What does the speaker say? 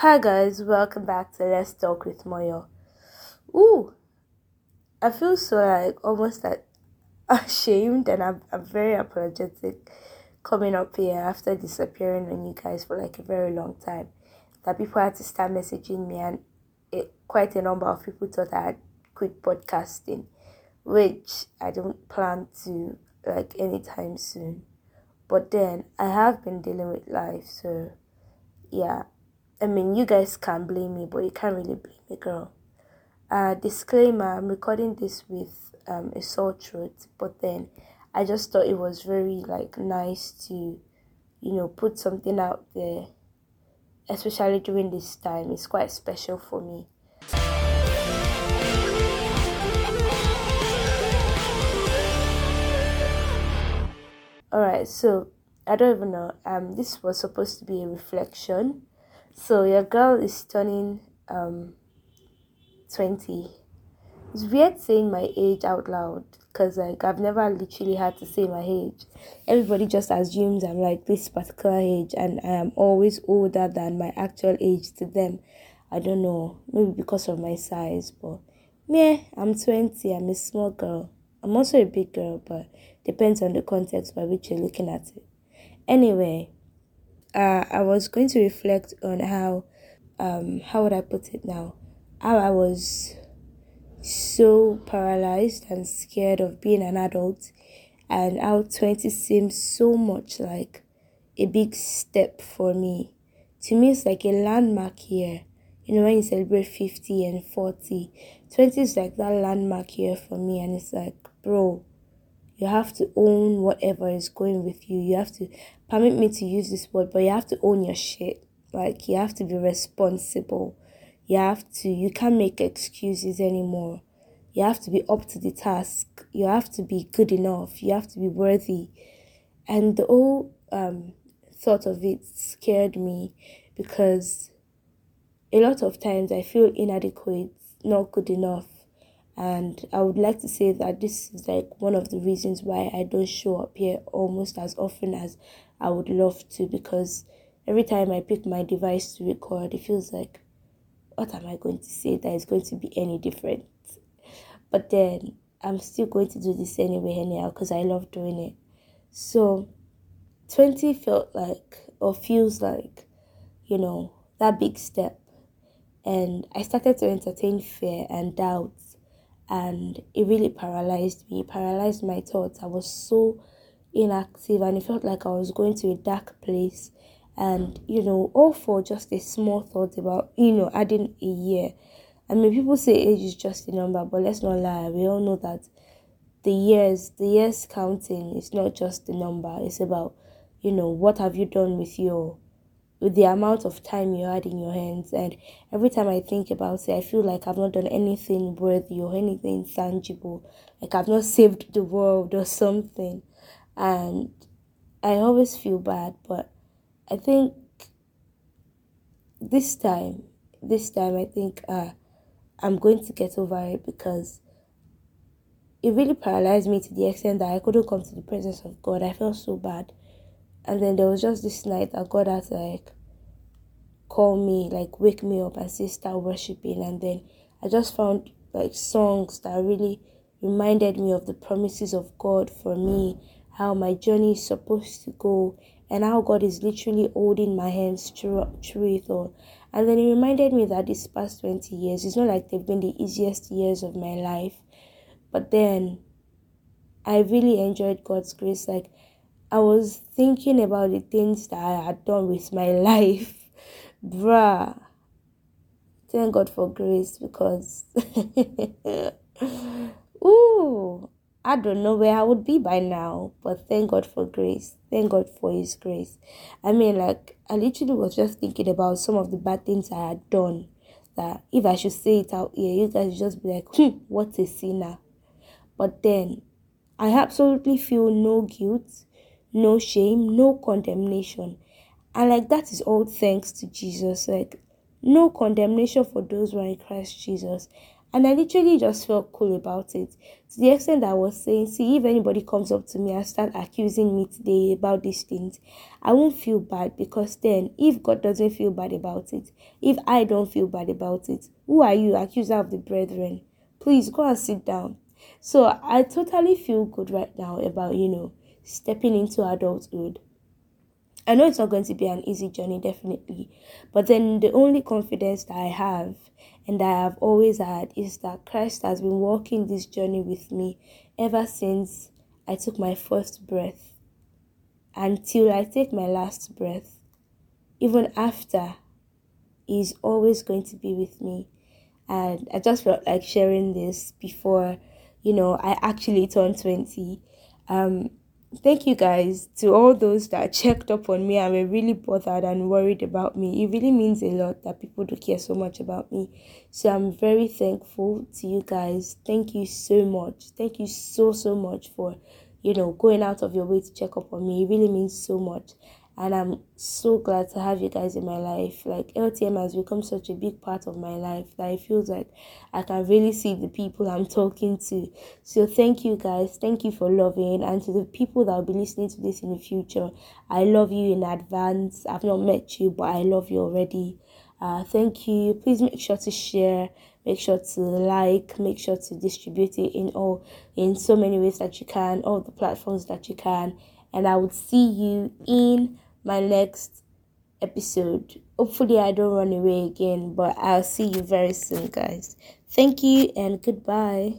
Hi guys, welcome back to Let's Talk with Moyo. Ooh, I feel so like almost like ashamed and I'm, I'm very apologetic coming up here after disappearing on you guys for like a very long time. That people had to start messaging me and it, quite a number of people thought I had quit podcasting, which I don't plan to like anytime soon. But then I have been dealing with life, so yeah. I mean, you guys can blame me, but you can't really blame me, girl. Uh, disclaimer: I'm recording this with um, a sore throat, but then I just thought it was very like nice to, you know, put something out there, especially during this time. It's quite special for me. Alright, so I don't even know. Um, this was supposed to be a reflection. So your girl is turning um 20. It's weird saying my age out loud because like I've never literally had to say my age. Everybody just assumes I'm like this particular age and I am always older than my actual age to them. I don't know, maybe because of my size, but yeah, I'm 20, I'm a small girl. I'm also a big girl, but depends on the context by which you're looking at it. Anyway, uh, I was going to reflect on how, um, how would I put it now? How I was so paralyzed and scared of being an adult, and how 20 seems so much like a big step for me. To me, it's like a landmark year. You know, when you celebrate 50 and 40, 20 is like that landmark year for me, and it's like, bro, you have to own whatever is going with you. You have to permit me to use this word, but you have to own your shit. Like you have to be responsible. You have to you can't make excuses anymore. You have to be up to the task. You have to be good enough. You have to be worthy. And the whole um, thought of it scared me because a lot of times I feel inadequate, not good enough and I would like to say that this is like one of the reasons why I don't show up here almost as often as I would love to because every time I pick my device to record, it feels like, what am I going to say that is going to be any different? But then I'm still going to do this anyway, anyhow, because I love doing it. So 20 felt like, or feels like, you know, that big step. And I started to entertain fear and doubt and it really paralyzed me, paralyzed my thoughts. I was so inactive and it felt like I was going to a dark place. And you know, all for just a small thought about you know adding a year. I mean, people say age is just a number, but let's not lie. We all know that the years, the years counting is not just the number. It's about you know what have you done with your with the amount of time you had in your hands. And every time I think about it, I feel like I've not done anything worthy or anything tangible. Like I've not saved the world or something. And I always feel bad, but I think this time, this time, I think uh, I'm going to get over it because it really paralyzed me to the extent that I couldn't come to the presence of God. I felt so bad. And then there was just this night that God had to like call me, like wake me up and say start worshiping. And then I just found like songs that really reminded me of the promises of God for me, how my journey is supposed to go, and how God is literally holding my hands through, through it all. And then it reminded me that these past 20 years, it's not like they've been the easiest years of my life, but then I really enjoyed God's grace. Like, I was thinking about the things that I had done with my life. Bruh. Thank God for grace because ooh, I don't know where I would be by now, but thank God for grace. Thank God for his grace. I mean like I literally was just thinking about some of the bad things I had done that if I should say it out here, you guys just be like, hmm, what a sinner. But then I absolutely feel no guilt no shame, no condemnation. And like that is all thanks to Jesus. Like no condemnation for those who are in Christ Jesus. And I literally just felt cool about it. To the extent that I was saying, see, if anybody comes up to me and start accusing me today about these things, I won't feel bad because then if God doesn't feel bad about it, if I don't feel bad about it, who are you, accuser of the brethren? Please go and sit down. So I totally feel good right now about, you know, stepping into adulthood. I know it's not going to be an easy journey, definitely, but then the only confidence that I have and I have always had is that Christ has been walking this journey with me ever since I took my first breath until I take my last breath. Even after, He's always going to be with me. And I just felt like sharing this before, you know, I actually turned 20. Um, thank you guys to all those that checked up on me and were really bothered and worried about me. It really means a lot that people do care so much about me. So I'm very thankful to you guys. Thank you so much. Thank you so so much for you know going out of your way to check up on me. It really means so much and I'm so glad to have you guys in my life. Like LTM has become such a big part of my life that it feels like I can really see the people I'm talking to. So thank you guys. Thank you for loving and to the people that will be listening to this in the future. I love you in advance. I've not met you, but I love you already. Uh, thank you. Please make sure to share, make sure to like, make sure to distribute it in all in so many ways that you can, all the platforms that you can. And I would see you in my next episode. Hopefully, I don't run away again, but I'll see you very soon, guys. Thank you and goodbye.